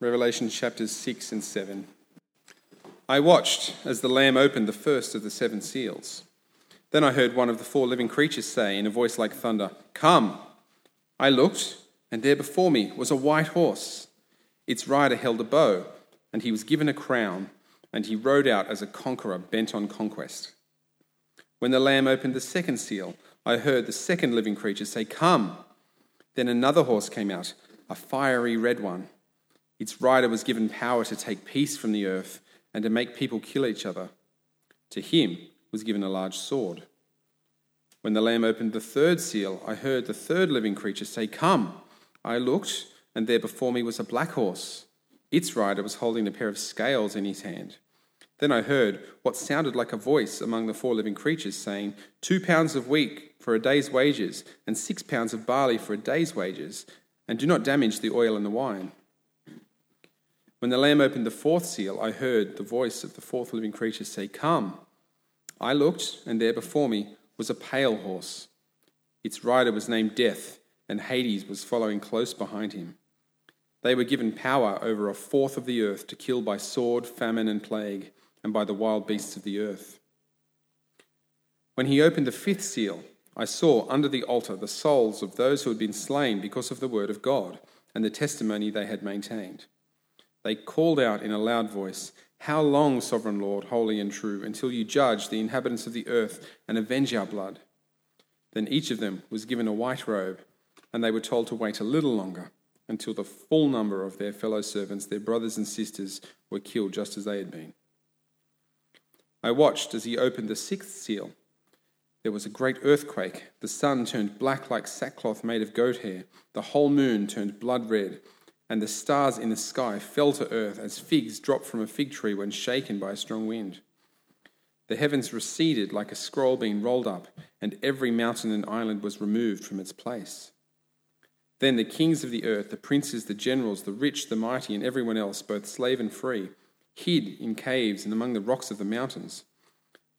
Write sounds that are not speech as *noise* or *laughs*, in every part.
Revelation chapters 6 and 7. I watched as the Lamb opened the first of the seven seals. Then I heard one of the four living creatures say in a voice like thunder, Come! I looked, and there before me was a white horse. Its rider held a bow, and he was given a crown, and he rode out as a conqueror bent on conquest. When the Lamb opened the second seal, I heard the second living creature say, Come! Then another horse came out, a fiery red one. Its rider was given power to take peace from the earth and to make people kill each other. To him was given a large sword. When the Lamb opened the third seal, I heard the third living creature say, Come. I looked, and there before me was a black horse. Its rider was holding a pair of scales in his hand. Then I heard what sounded like a voice among the four living creatures saying, Two pounds of wheat for a day's wages, and six pounds of barley for a day's wages, and do not damage the oil and the wine. When the Lamb opened the fourth seal, I heard the voice of the fourth living creature say, Come. I looked, and there before me was a pale horse. Its rider was named Death, and Hades was following close behind him. They were given power over a fourth of the earth to kill by sword, famine, and plague, and by the wild beasts of the earth. When he opened the fifth seal, I saw under the altar the souls of those who had been slain because of the word of God and the testimony they had maintained. They called out in a loud voice, How long, sovereign Lord, holy and true, until you judge the inhabitants of the earth and avenge our blood? Then each of them was given a white robe, and they were told to wait a little longer until the full number of their fellow servants, their brothers and sisters, were killed just as they had been. I watched as he opened the sixth seal. There was a great earthquake. The sun turned black like sackcloth made of goat hair. The whole moon turned blood red and the stars in the sky fell to earth as figs drop from a fig tree when shaken by a strong wind. The heavens receded like a scroll being rolled up, and every mountain and island was removed from its place. Then the kings of the earth, the princes, the generals, the rich, the mighty, and everyone else, both slave and free, hid in caves and among the rocks of the mountains.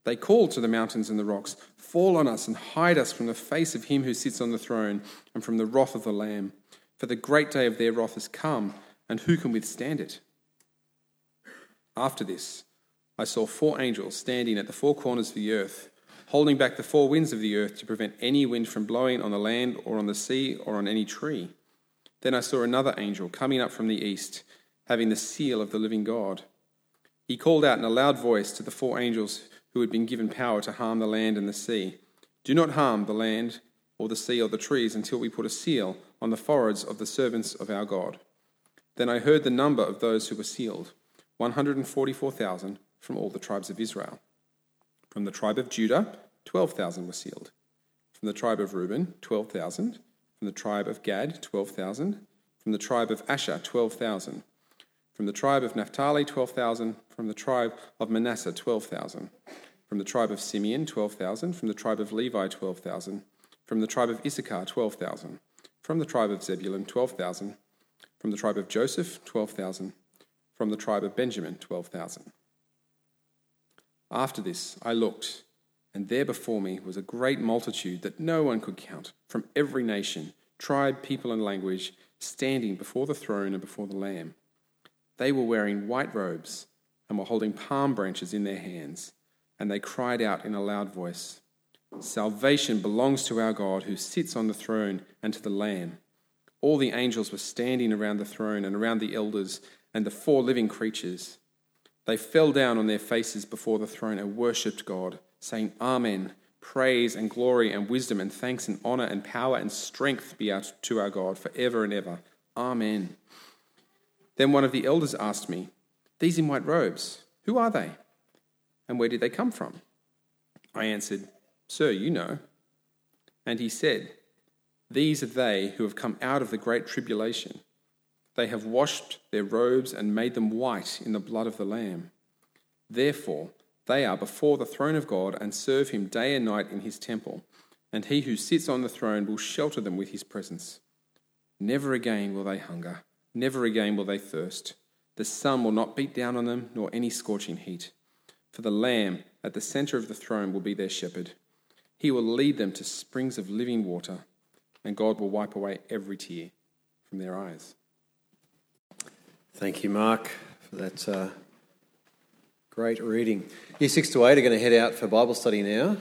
They called to the mountains and the rocks, Fall on us and hide us from the face of him who sits on the throne and from the wrath of the Lamb. For the great day of their wrath has come, and who can withstand it? After this, I saw four angels standing at the four corners of the earth, holding back the four winds of the earth to prevent any wind from blowing on the land or on the sea or on any tree. Then I saw another angel coming up from the east, having the seal of the living God. He called out in a loud voice to the four angels who had been given power to harm the land and the sea Do not harm the land or the sea or the trees until we put a seal on the foreheads of the servants of our God. Then I heard the number of those who were sealed 144,000 from all the tribes of Israel. From the tribe of Judah, 12,000 were sealed. From the tribe of Reuben, 12,000. From the tribe of Gad, 12,000. From the tribe of Asher, 12,000. From the tribe of Naphtali, 12,000. From the tribe of Manasseh, 12,000. From the tribe of Simeon, 12,000. From the tribe of Levi, 12,000. From the tribe of Issachar, 12,000 from the tribe of Zebulun, 12,000. From the tribe of Joseph, 12,000. From the tribe of Benjamin, 12,000. After this, I looked, and there before me was a great multitude that no one could count, from every nation, tribe, people, and language, standing before the throne and before the Lamb. They were wearing white robes and were holding palm branches in their hands, and they cried out in a loud voice Salvation belongs to our God who sits on the throne and to the Lamb. All the angels were standing around the throne and around the elders and the four living creatures. They fell down on their faces before the throne and worshipped God, saying, Amen. Praise and glory and wisdom and thanks and honor and power and strength be out to our God forever and ever. Amen. Then one of the elders asked me, These in white robes, who are they? And where did they come from? I answered, Sir, you know. And he said, These are they who have come out of the great tribulation. They have washed their robes and made them white in the blood of the Lamb. Therefore, they are before the throne of God and serve him day and night in his temple, and he who sits on the throne will shelter them with his presence. Never again will they hunger, never again will they thirst. The sun will not beat down on them, nor any scorching heat. For the Lamb at the center of the throne will be their shepherd. He will lead them to springs of living water, and God will wipe away every tear from their eyes. Thank you, Mark, for that uh, great reading. Year 6 to 8 are going to head out for Bible study now.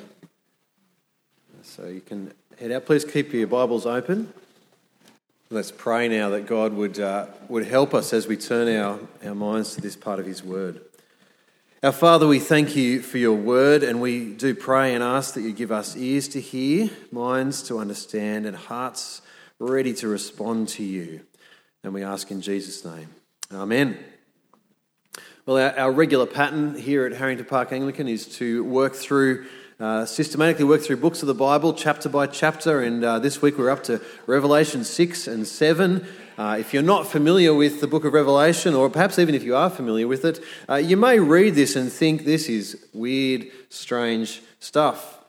So you can head out. Please keep your Bibles open. Let's pray now that God would, uh, would help us as we turn our, our minds to this part of His Word. Our Father, we thank you for your Word, and we do pray and ask that you give us ears to hear, minds to understand, and hearts ready to respond to you. And we ask in Jesus' name. Amen. Well, our, our regular pattern here at Harrington Park Anglican is to work through, uh, systematically work through books of the Bible, chapter by chapter. And uh, this week we're up to Revelation 6 and 7. Uh, if you're not familiar with the book of Revelation, or perhaps even if you are familiar with it, uh, you may read this and think this is weird, strange stuff.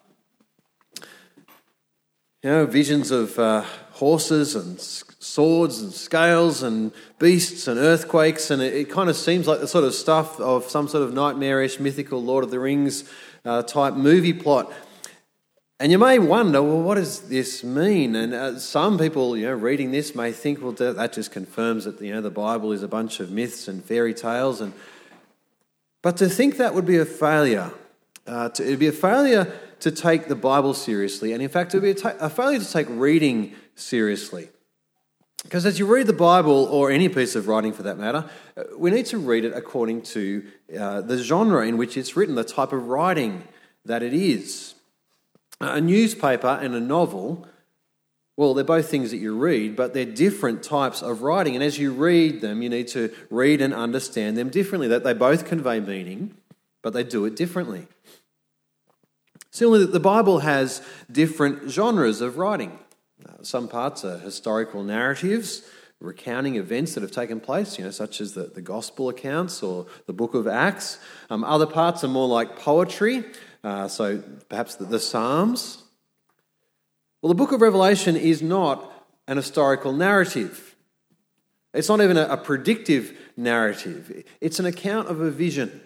You know, visions of uh, horses and swords and scales and beasts and earthquakes, and it, it, kind of seems like the sort of stuff of some sort of nightmarish, mythical Lord of the Rings uh, type movie plot. And you may wonder, well, what does this mean? And uh, some people, you know, reading this may think, well, that just confirms that you know the Bible is a bunch of myths and fairy tales. And but to think that would be a failure. Uh, it'd be a failure to take the Bible seriously, and in fact, it would be a, ta- a failure to take reading seriously. Because as you read the Bible, or any piece of writing for that matter, uh, we need to read it according to uh, the genre in which it's written, the type of writing that it is. A newspaper and a novel, well, they're both things that you read, but they're different types of writing. And as you read them, you need to read and understand them differently, that they both convey meaning, but they do it differently. Similarly, the Bible has different genres of writing. Uh, some parts are historical narratives, recounting events that have taken place, you know, such as the, the gospel accounts or the book of Acts. Um, other parts are more like poetry, uh, so perhaps the, the Psalms. Well, the book of Revelation is not an historical narrative. It's not even a, a predictive narrative. It's an account of a vision.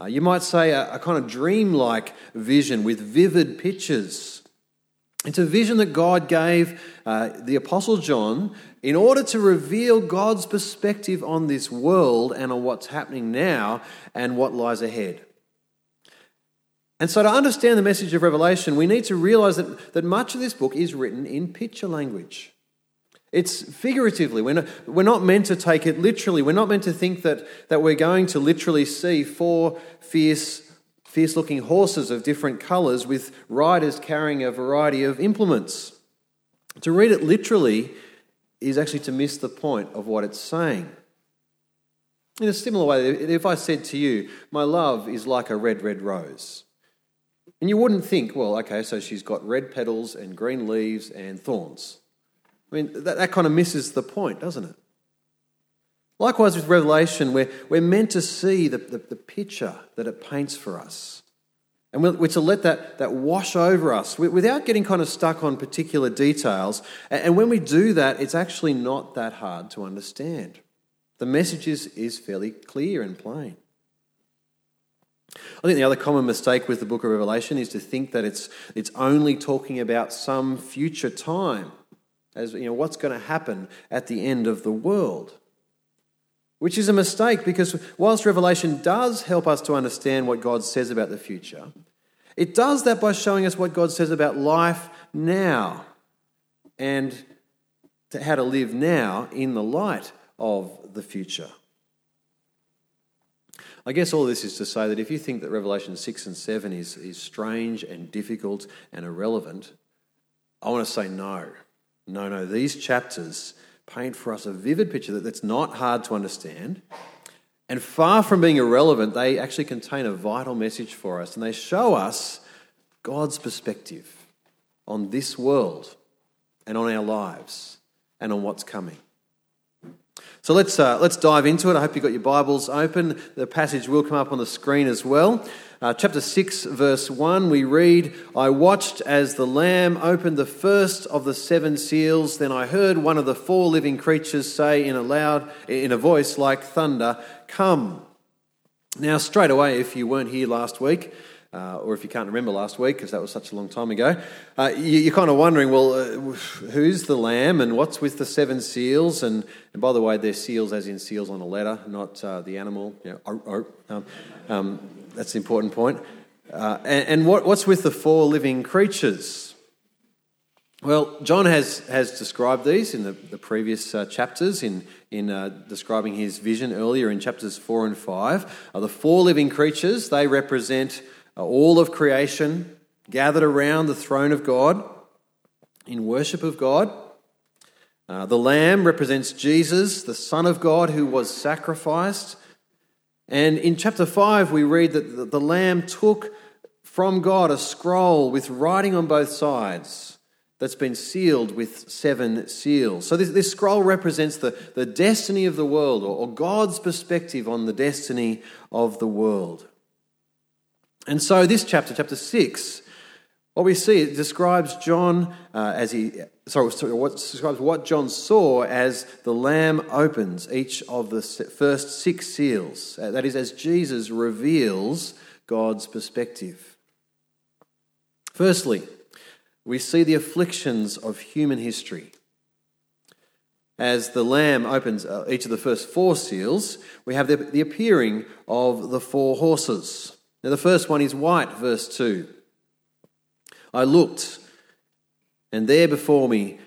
Uh, you might say a, a kind of dreamlike vision with vivid pictures it's a vision that God gave uh, the Apostle John in order to reveal God's perspective on this world and on what's happening now and what lies ahead. And so, to understand the message of Revelation, we need to realize that, that much of this book is written in picture language. It's figuratively. We're not, we're not meant to take it literally. We're not meant to think that, that we're going to literally see four fierce fierce looking horses of different colours with riders carrying a variety of implements. To read it literally is actually to miss the point of what it's saying. In a similar way, if I said to you, My love is like a red, red rose, and you wouldn't think, well, okay, so she's got red petals and green leaves and thorns. I mean, that, that kind of misses the point, doesn't it? Likewise, with Revelation, we're, we're meant to see the, the, the picture that it paints for us. And we're, we're, to let that, that wash over us without getting kind of stuck on particular details. And when we do that, it's actually not that hard to understand. The message is, is fairly clear and plain. I think the other common mistake with the book of Revelation is to think that it's, it's only talking about some future time, as you know, what's going to happen at the end of the world which is a mistake because whilst Revelation does help us to understand what God says about the future, it does that by showing us what God says about life now and how to live now in the light of the future. I guess all this is to say that if you think that Revelation 6 and 7 is, is strange and difficult and irrelevant, I want to say no. No, no. These chapters paint for us a vivid picture that, that's not hard to understand. And far from being irrelevant, they actually contain a vital message for us. And they show us God's perspective on this world and on our lives and on what's coming. So let's, uh, let's dive into it. I hope you've got your Bibles open. The passage will come up on the screen as well. Uh, chapter 6, verse 1, we read, I watched as the Lamb opened the first of the seven seals. Then I heard one of the four living creatures say in a loud, in a voice like thunder, Come. Now, straight away, if you weren't here last week, uh, or if you can't remember last week, because that was such a long time ago, uh, you, are kind of wondering, well, uh, who's the lamb and what's with the seven seals? And, and by the way, they're seals as in seals on a letter, not uh, the animal. You know, oh, oh. Um, um, that's the important point. Uh, and, and what, what's with the four living creatures? Well, John has, has described these in the, the previous uh, chapters, in, in uh, describing his vision earlier in chapters 4 and 5. Uh, the four living creatures, they represent uh, all of creation gathered around the throne of God in worship of God. Uh, the Lamb represents Jesus, the Son of God, who was sacrificed. And in chapter 5, we read that the, the Lamb took from God a scroll with writing on both sides that's been sealed with seven seals. So, this, this scroll represents the, the destiny of the world, or, or God's perspective on the destiny of the world. And so, this chapter, chapter 6, what we see, it describes John uh, as he, sorry, sorry, what describes what John saw as the Lamb opens each of the first six seals. Uh, that is, as Jesus reveals God's perspective. Firstly, we see the afflictions of human history. As the Lamb opens uh, each of the first four seals, we have the, appearing of the four horses. Now, the first one is white, verse 2. I looked, and there before me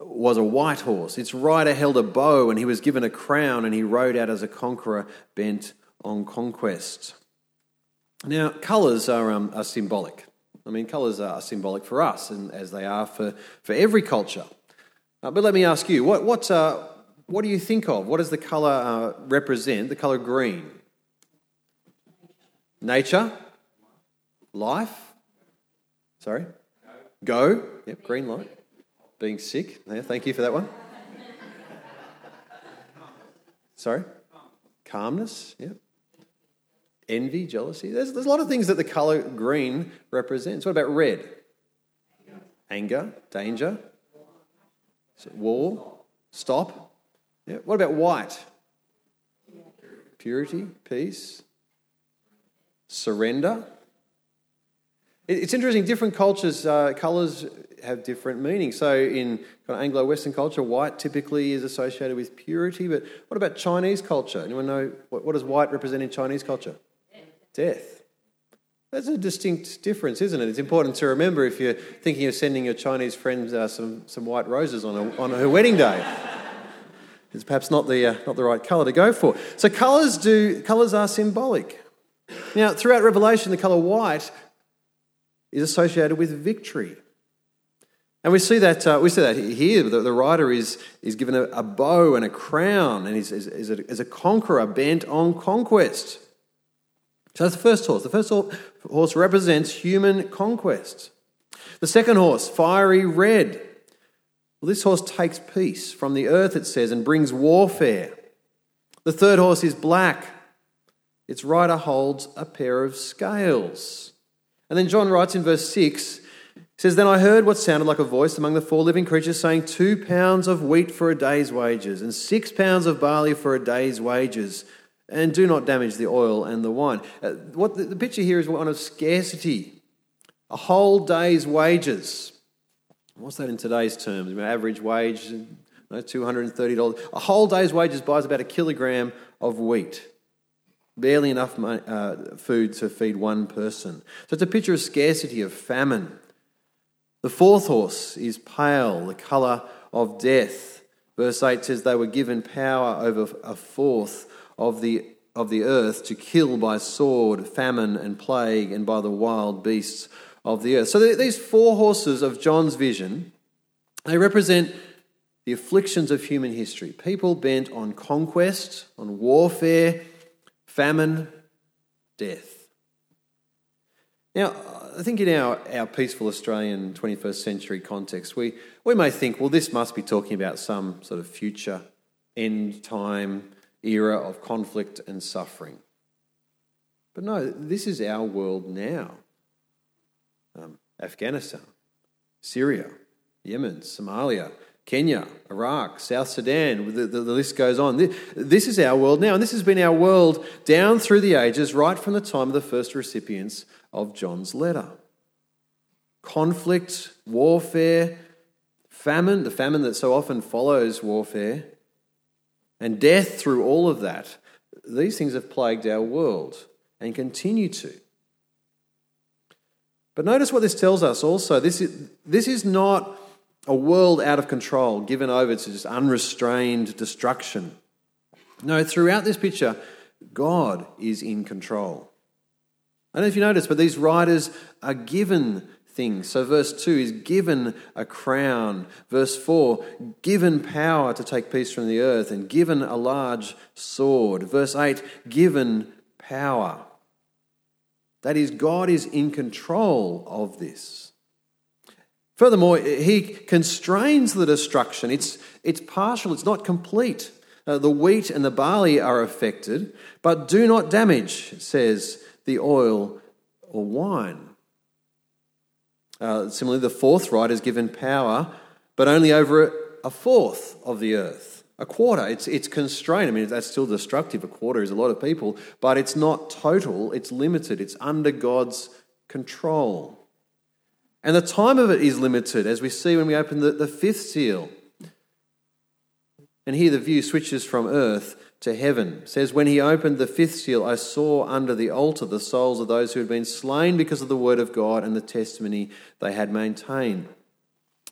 was a white horse. Its rider held a bow, and he was given a crown, and he rode out as a conqueror bent on conquest. Now, colours are, um, are symbolic. I mean, colours are symbolic for us, and as they are for, for every culture. Uh, but let me ask you, what, what, uh, what do you think of? What does the colour uh, represent, the colour green? Nature? Life? Sorry? Go. Yep, green light. Being sick. Yeah, thank you for that one. Sorry? Calmness. Yep envy, jealousy. There's, there's a lot of things that the color green represents. What about red? Anger, danger, war, stop. Yeah. What about white? Purity, peace, surrender. It's interesting, different cultures, uh, colours have different meanings. So, in kind of Anglo Western culture, white typically is associated with purity, but what about Chinese culture? Anyone know what, what does white represent in Chinese culture? Death. That's a distinct difference, isn't it? It's important to remember if you're thinking of sending your Chinese friends uh, some, some white roses on, a, on her wedding day. *laughs* It's perhaps not the, uh, not the right colour to go for. So colours, do, colours are symbolic. Now, throughout Revelation, the colour white is associated with victory. And we see that, uh, we see that here. The, the writer is, is given a, a, bow and a crown and is, is, is, a, is a conqueror bent on conquest. So that's the first horse. The first horse represents human conquest. The second horse, fiery red. Well, this horse takes peace from the earth, it says, and brings warfare. The third horse is black. Its rider holds a pair of scales. And then John writes in verse 6 says, Then I heard what sounded like a voice among the four living creatures saying, Two pounds of wheat for a day's wages, and six pounds of barley for a day's wages and do not damage the oil and the wine. Uh, what the, the, picture here is one of scarcity, a whole day's wages. What's that in today's terms? Average wage, you know, $230. A whole day's wages buys about a kilogram of wheat. Barely enough money, uh, food to feed one person. So it's a picture of scarcity, of famine. The fourth horse is pale, the colour of death. Verse 8 says they were given power over a fourth of the, of the earth to kill by sword, famine, and plague, and by the wild beasts of the earth. So these four horses of John's vision, they represent the afflictions of human history. People bent on conquest, on warfare, famine, death. Now, I think in our, our peaceful Australian 21st century context, we, we may think, well, this must be talking about some sort of future end time era of conflict and suffering. But no, this is our world now. Um, Afghanistan, Syria, Yemen, Somalia, Kenya, Iraq, South Sudan, the, the, the, list goes on. This is our world now, and this has been our world down through the ages, right from the time of the first recipients of John's letter. Conflict, warfare, famine, the famine that so often follows warfare, and death through all of that, these things have plagued our world and continue to. But notice what this tells us also. This is, this is not a world out of control, given over to just unrestrained destruction. No, throughout this picture, God is in control. I don't know if you notice, but these writers are given things. So, verse 2 is given a crown. Verse 4, given power to take peace from the earth, and given a large sword. Verse 8, given power. That is, God is in control of this. Furthermore, he constrains the destruction. It's, it's partial, it's not complete. Uh, the wheat and the barley are affected, but do not damage, says the oil or wine. Uh, similarly, the fourth right is given power, but only over a fourth of the earth. A quarter, it's, it's constrained. I mean, that's still destructive. A quarter is a lot of people, but it's not total, it's limited, it's under God's control. And the time of it is limited, as we see when we open the, the fifth seal. And here the view switches from earth to heaven. Says, When he opened the fifth seal, I saw under the altar the souls of those who had been slain because of the word of God and the testimony they had maintained.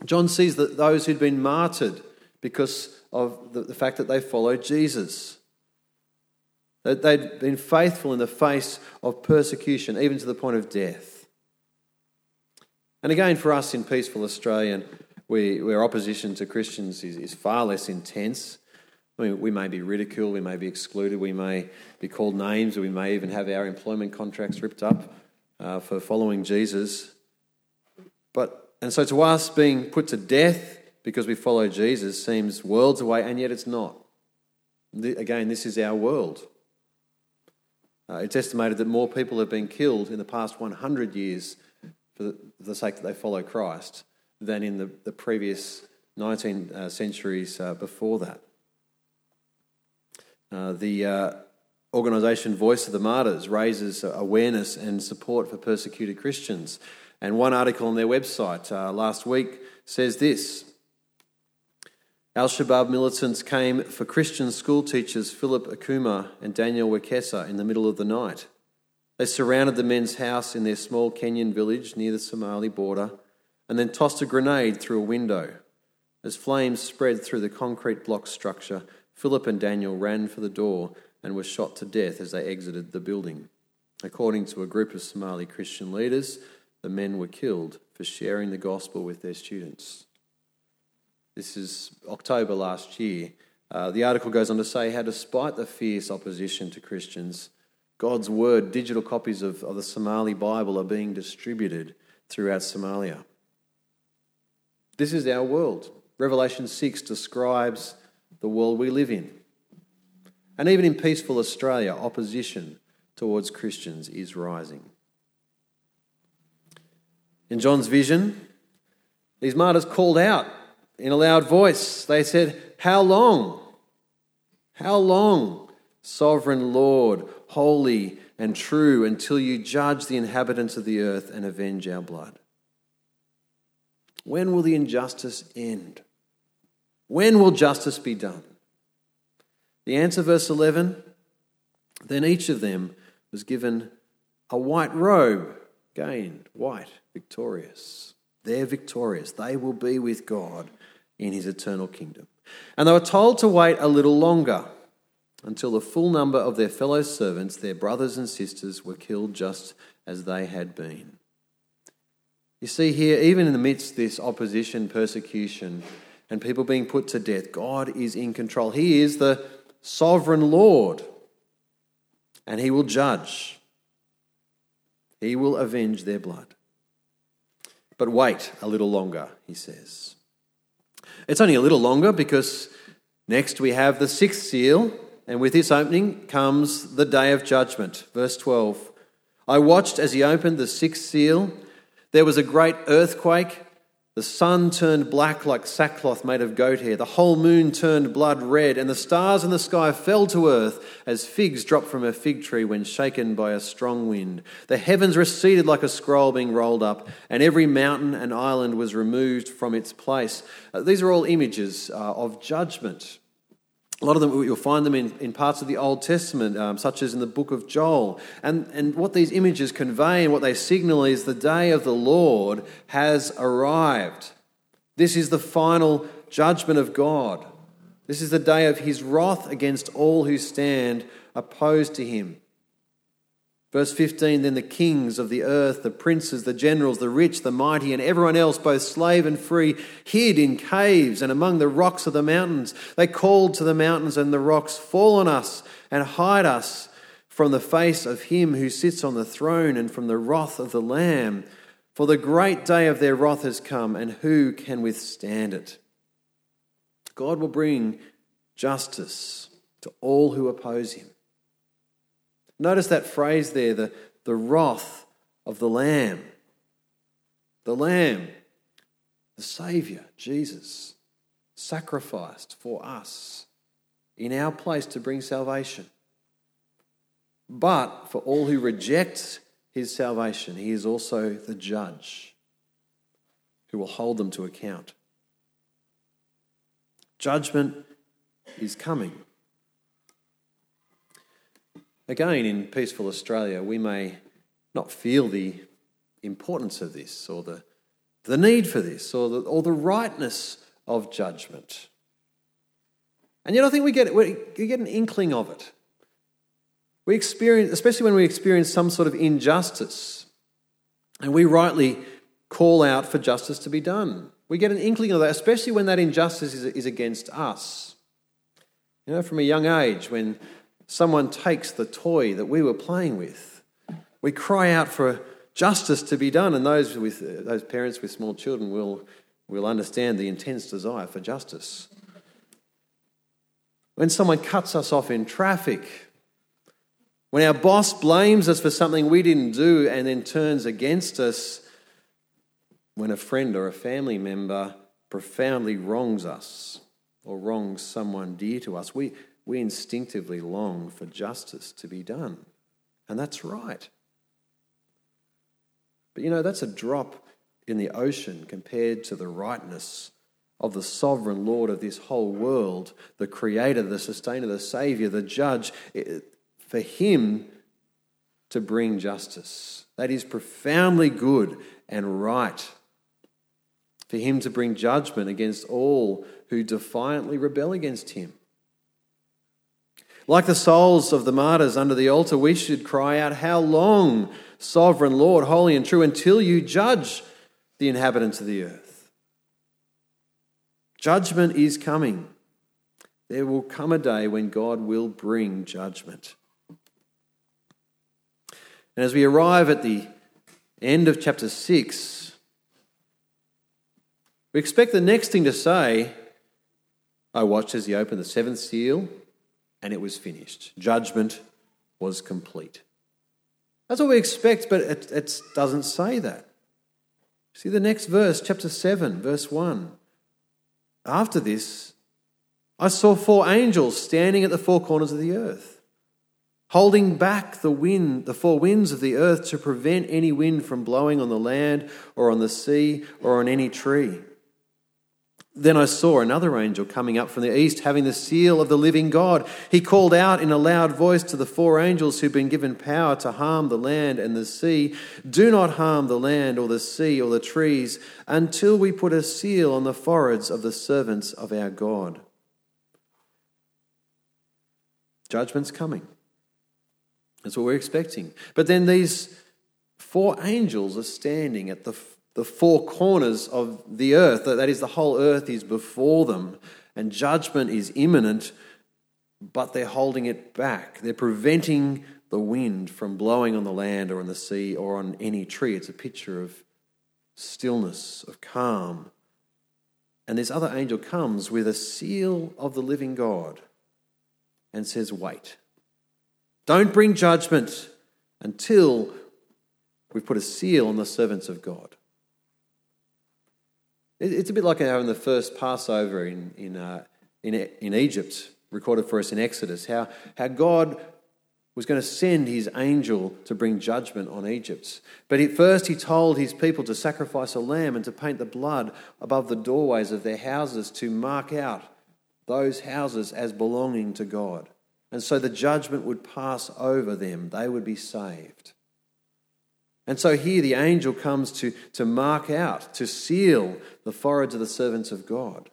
John sees that those who'd been martyred because of the, the fact that they followed Jesus. That they'd been faithful in the face of persecution, even to the point of death. And again, for us in peaceful Australia, we, where opposition to Christians is, is far less intense, I mean, we may be ridiculed, we may be excluded, we may be called names, we may even have our employment contracts ripped up uh, for following Jesus. But and so to us, being put to death because we follow Jesus seems worlds away, and yet it's not. The, again, this is our world. Uh, it's estimated that more people have been killed in the past 100 years for the, the sake that they follow Christ than in the, the previous 19 uh, centuries uh, before that. Uh, the uh, organisation Voice of the Martyrs raises awareness and support for persecuted Christians. And one article on their website uh, last week says this Al Shabaab militants came for Christian school teachers Philip Akuma and Daniel Wekesa in the middle of the night. They surrounded the men's house in their small Kenyan village near the Somali border and then tossed a grenade through a window. As flames spread through the concrete block structure, Philip and Daniel ran for the door and were shot to death as they exited the building. According to a group of Somali Christian leaders, the men were killed for sharing the gospel with their students. This is October last year. Uh, the article goes on to say how, despite the fierce opposition to Christians, God's word, digital copies of, of the Somali Bible, are being distributed throughout Somalia. This is our world. Revelation 6 describes the world we live in. And even in peaceful Australia, opposition towards Christians is rising. In John's vision, these martyrs called out in a loud voice. They said, How long? How long, sovereign Lord, holy and true, until you judge the inhabitants of the earth and avenge our blood? When will the injustice end? When will justice be done? The answer, verse 11 then each of them was given a white robe, gained, white, victorious. They're victorious. They will be with God in his eternal kingdom. And they were told to wait a little longer until the full number of their fellow servants, their brothers and sisters, were killed just as they had been. You see, here, even in the midst of this opposition, persecution, and people being put to death, God is in control. He is the sovereign Lord, and He will judge. He will avenge their blood. But wait a little longer, he says. It's only a little longer because next we have the sixth seal, and with this opening comes the day of judgment. Verse 12 I watched as he opened the sixth seal. There was a great earthquake The sun turned black like sackcloth made of goat hair. The whole moon turned blood red, and the stars in the sky fell to earth as figs drop from a fig tree when shaken by a strong wind. The heavens receded like a scroll being rolled up, and every mountain and island was removed from its place. Uh, these are all images uh, of judgment. A lot of them, you'll find them in, in parts of the Old Testament, um, such as in the book of Joel. And, and what these images convey and what they signal is the day of the Lord has arrived. This is the final judgment of God. This is the day of his wrath against all who stand opposed to him. Verse 15 Then the kings of the earth, the princes, the generals, the rich, the mighty, and everyone else, both slave and free, hid in caves and among the rocks of the mountains. They called to the mountains and the rocks, Fall on us and hide us from the face of him who sits on the throne and from the wrath of the Lamb. For the great day of their wrath has come, and who can withstand it? God will bring justice to all who oppose him. Notice that phrase there, the, the wrath of the Lamb. The Lamb, the Saviour, Jesus, sacrificed for us in our place to bring salvation. But for all who reject his salvation, he is also the judge who will hold them to account. Judgment is coming. Again, in peaceful Australia, we may not feel the importance of this or the, the need for this or the, or the rightness of judgment. And yet, I think we get, we get an inkling of it. We experience, especially when we experience some sort of injustice, and we rightly call out for justice to be done. We get an inkling of that, especially when that injustice is, is against us. You know, from a young age, when someone takes the toy that we were playing with. We cry out for justice to be done, and those, with, those parents with small children will, will understand the intense desire for justice. When someone cuts us off in traffic, when our boss blames us for something we didn't do and then turns against us, when a friend or a family member profoundly wrongs us or wrongs someone dear to us, we, we instinctively long for justice to be done. And that's right. But you know, that's a drop in the ocean compared to the rightness of the sovereign Lord of this whole world, the creator, the sustainer, the savior, the judge, for him to bring justice. That is profoundly good and right. For him to bring judgment against all who defiantly rebel against him. Like the souls of the martyrs under the altar, we should cry out, How long, sovereign Lord, holy and true, until you judge the inhabitants of the earth? Judgment is coming. There will come a day when God will bring judgment. And as we arrive at the end of chapter 6, we expect the next thing to say I watched as he opened the seventh seal and it was finished. Judgment was complete. That's what we expect, but it, it doesn't say that. See the next verse, chapter 7, verse 1. After this, I saw four angels standing at the four corners of the earth, holding back the wind, the four winds of the earth to prevent any wind from blowing on the land or on the sea or on any tree. Then I saw another angel coming up from the east, having the seal of the living God. He called out in a loud voice to the four angels who'd been given power to harm the land and the sea Do not harm the land or the sea or the trees until we put a seal on the foreheads of the servants of our God. Judgment's coming. That's what we're expecting. But then these four angels are standing at the the four corners of the earth, that is, the whole earth is before them, and judgment is imminent, but they're holding it back. They're preventing the wind from blowing on the land or on the sea or on any tree. It's a picture of stillness, of calm. And this other angel comes with a seal of the living God and says, Wait. Don't bring judgment until we've put a seal on the servants of God. It's a bit like having the first Passover in, in, uh, in, in Egypt, recorded for us in Exodus, how, how God was going to send his angel to bring judgment on Egypt. But at first, he told his people to sacrifice a lamb and to paint the blood above the doorways of their houses to mark out those houses as belonging to God. And so the judgment would pass over them, they would be saved. And so here the angel comes to, to mark out, to seal the foreheads of the servants of God.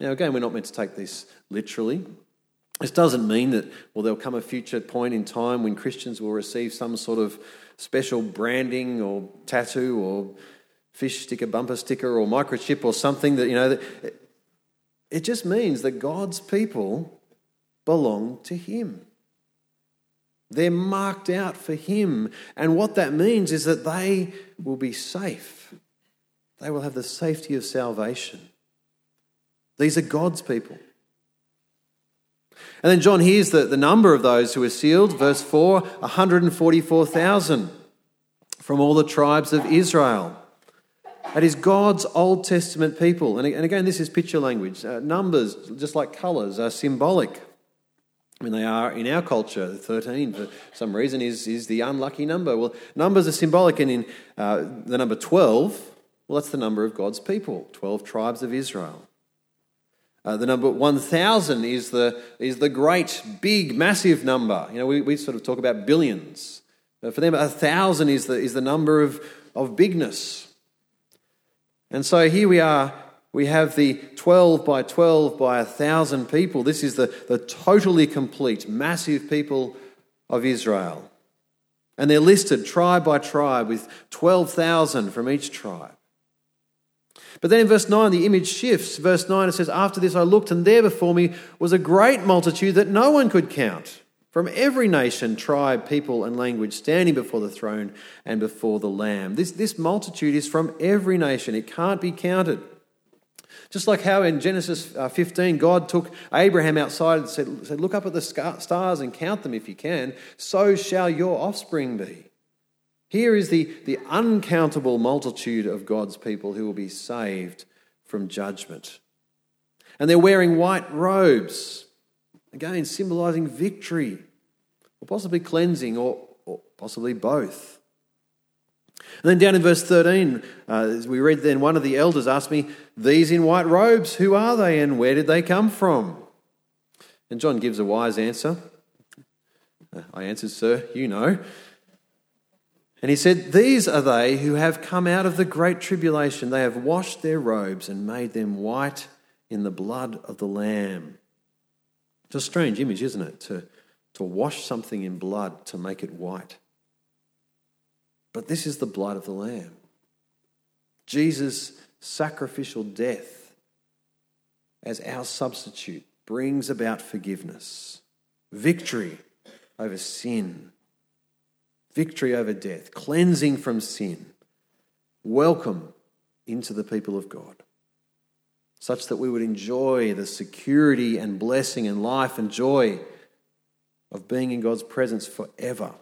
Now, again, we're not meant to take this literally. This doesn't mean that, well, there'll come a future point in time when Christians will receive some sort of special branding or tattoo or fish sticker, bumper sticker, or microchip or something that, you know, it just means that God's people belong to Him. They're marked out for Him. And what that means is that they will be safe. They will have the safety of salvation. These are God's people. And then John hears the, the number of those who are sealed. Verse 4 144,000 from all the tribes of Israel. That is God's Old Testament people. And, again, this is picture language. Uh, numbers, just like colours, are symbolic. Mean, they are in our culture. 13, for some reason, is, is the unlucky number. Well, numbers are symbolic, and in uh, the number 12, well, that's the number of God's people 12 tribes of Israel. Uh, the number 1,000 is the, is the great, big, massive number. You know, we, we sort of talk about billions. But for them, a thousand is the, is the number of, of bigness. And so here we are, we have the 12 by 12 by a thousand people. This is the, the totally complete, massive people of Israel. And they're listed tribe by tribe with 12,000 from each tribe. But then in verse 9, the image shifts. Verse 9, it says, After this I looked, and there before me was a great multitude that no one could count, from every nation, tribe, people, and language, standing before the throne and before the Lamb. This, this multitude is from every nation, it can't be counted. Just like how in Genesis uh, 15, God took Abraham outside and said, said, Look up at the stars and count them if you can, so shall your offspring be. Here is the, the uncountable multitude of God's people who will be saved from judgment. And they're wearing white robes, again, symbolizing victory, or possibly cleansing, or, or possibly both. And then down in verse 13, uh, we read, then one of the elders asked me, These in white robes, who are they and where did they come from? And John gives a wise answer. Uh, I answered, Sir, you know. And he said, These are they who have come out of the great tribulation. They have washed their robes and made them white in the blood of the Lamb. It's a strange image, isn't it? To, to wash something in blood to make it white. But this is the blood of the Lamb. Jesus' sacrificial death as our substitute brings about forgiveness, victory over sin victory over death, cleansing from sin, welcome into the people of God, such that we would enjoy the security and blessing and life and joy of being in God's presence forever.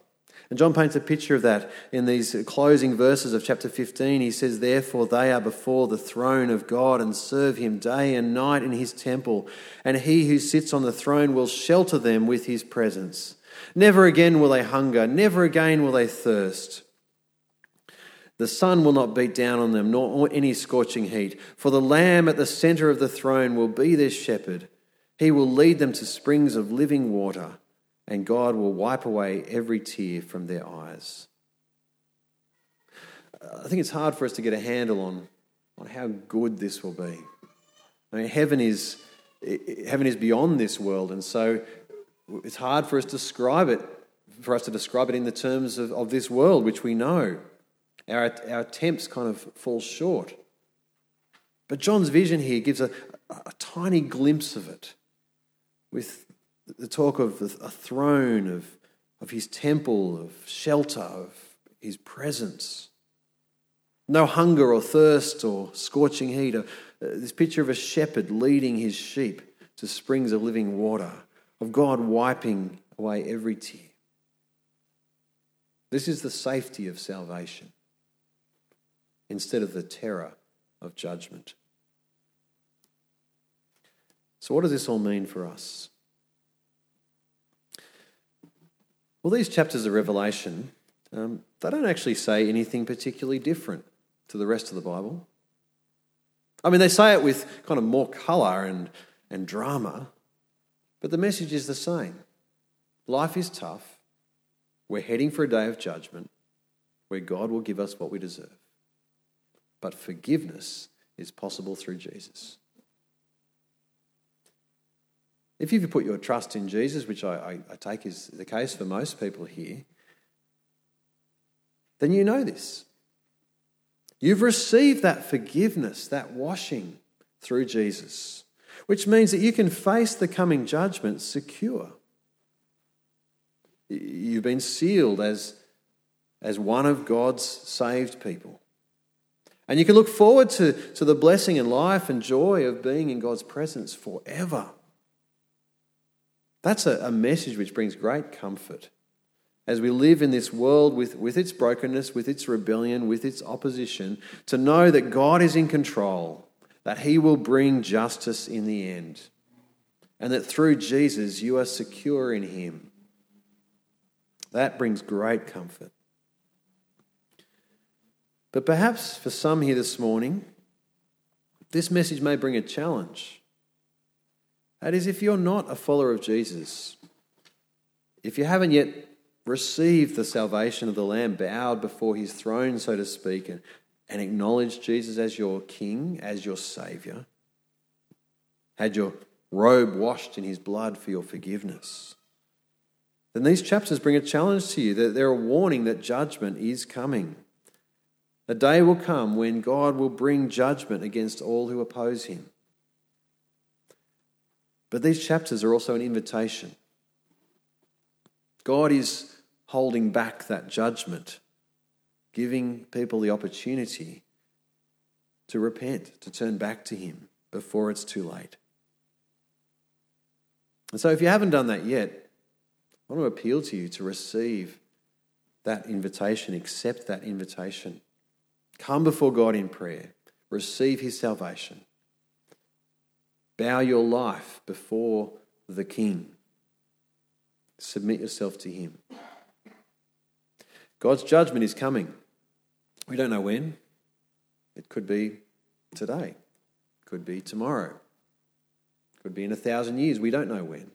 And John paints a picture of that in these closing verses of chapter 15. He says, Therefore, they are before the throne of God and serve him day and night in his temple, and he who sits on the throne will shelter them with his presence. Never again will they hunger, never again will they thirst. The sun will not beat down on them, nor any scorching heat, for the Lamb at the center of the throne will be their shepherd. He will lead them to springs of living water, and God will wipe away every tear from their eyes. Uh, I think it's hard for us to get a handle on, on how good this will be. I mean, heaven is, heaven is beyond this world, and so it's hard for us to describe it, for us to describe it in the terms of, of this world, which we know. Our, our attempts kind of fall short. But John's vision here gives a, a tiny glimpse of it with the talk of a throne, of, of his temple, of shelter, of his presence. No hunger or thirst or scorching heat. Uh, this picture of a shepherd leading his sheep to springs of living water of God wiping away every tear. This is the safety of salvation. instead of the terror of judgment. So, what does this all mean for us? Well, these chapters of Revelation, um, they don't actually say anything particularly different to the rest of the Bible. I mean, they say it with kind of more colour and, and drama, but the message is the same. Life is tough. We're heading for a day of judgment where God will give us what we deserve. But forgiveness is possible through Jesus. If you've put your trust in Jesus, which I, I, I, take is the case for most people here, then you know this. You've received that forgiveness, that washing through Jesus, which means that you can face the coming judgment secure. You've been sealed as, as one of God's saved people. And you can look forward to, to the blessing and life and joy of being in God's presence forever. That's a, a message which brings great comfort as we live in this world with, with its brokenness, with its rebellion, with its opposition, to know that God is in control, that He will bring justice in the end, and that through Jesus you are secure in Him. That brings great comfort. But perhaps for some here this morning, this message may bring a challenge. That is, if you're not a follower of Jesus, if you haven't yet received the salvation of the Lamb, bowed before his throne, so to speak, and, and acknowledged Jesus as your King, as your Saviour, had your robe washed in his blood for your forgiveness, then these chapters bring a challenge to you that they're a warning that judgment is coming. A day will come when God will bring judgment against all who oppose him. But these chapters are also an invitation. God is holding back that judgment, giving people the opportunity to repent, to turn back to Him before it's too late. And so, if you haven't done that yet, I want to appeal to you to receive that invitation, accept that invitation. Come before God in prayer, receive His salvation, bow your life before the King, submit yourself to Him. God's judgment is coming. We don't know when. It could be today, could be tomorrow, could be in a thousand years. We don't know when.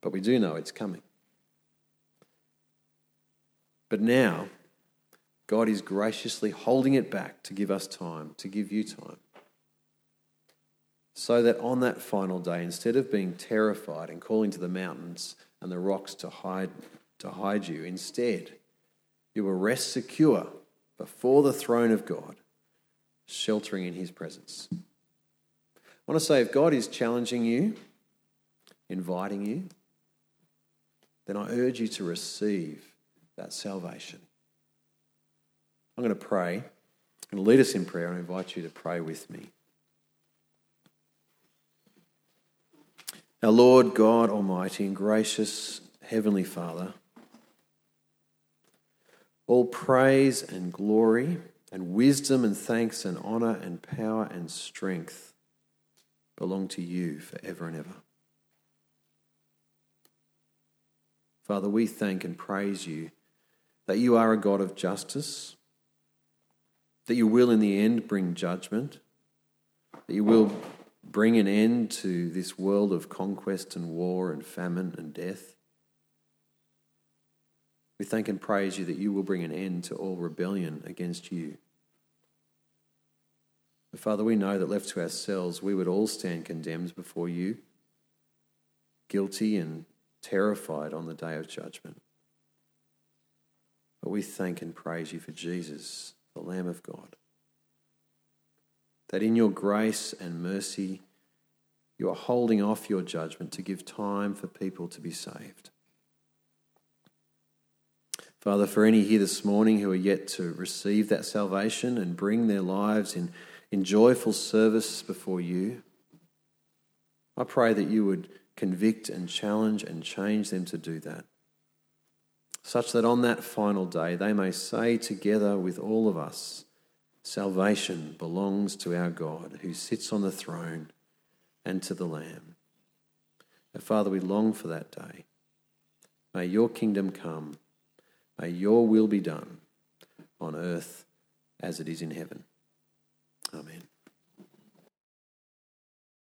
But we do know it's coming. But now, God is graciously holding it back to give us time, to give you time. So that on that final day, instead of being terrified and calling to the mountains and the rocks to hide to hide you. Instead, you will rest secure before the throne of God, sheltering in his presence. I want to say if God is challenging you, inviting you, then I urge you to receive that salvation. I'm going to pray. To lead us in prayer and invite you to pray with me. Our Lord God Almighty and gracious Heavenly Father, all praise and glory and wisdom and thanks and honour and power and strength belong to you forever and ever. Father, we thank and praise you that you are a God of justice, that you will in the end bring judgment, that you will bring an end to this world of conquest and war and famine and death. We thank and praise you that you will bring an end to all rebellion against you. But Father, we know that left to ourselves, we would all stand condemned before you, guilty and terrified on the day of judgment. But we thank and praise you for Jesus, the Lamb of God. That in your grace and mercy, you are holding off your judgment to give time for people to be saved. Father, for any here this morning who are yet to receive that salvation and bring their lives in, in joyful service before you, I pray that you would convict and challenge and change them to do that. such that on that final day they may say together with all of us, Salvation belongs to our God who sits on the throne and to the Lamb. And Father, we long for that day. May your kingdom come. May your will be done on earth as it is in heaven. Amen.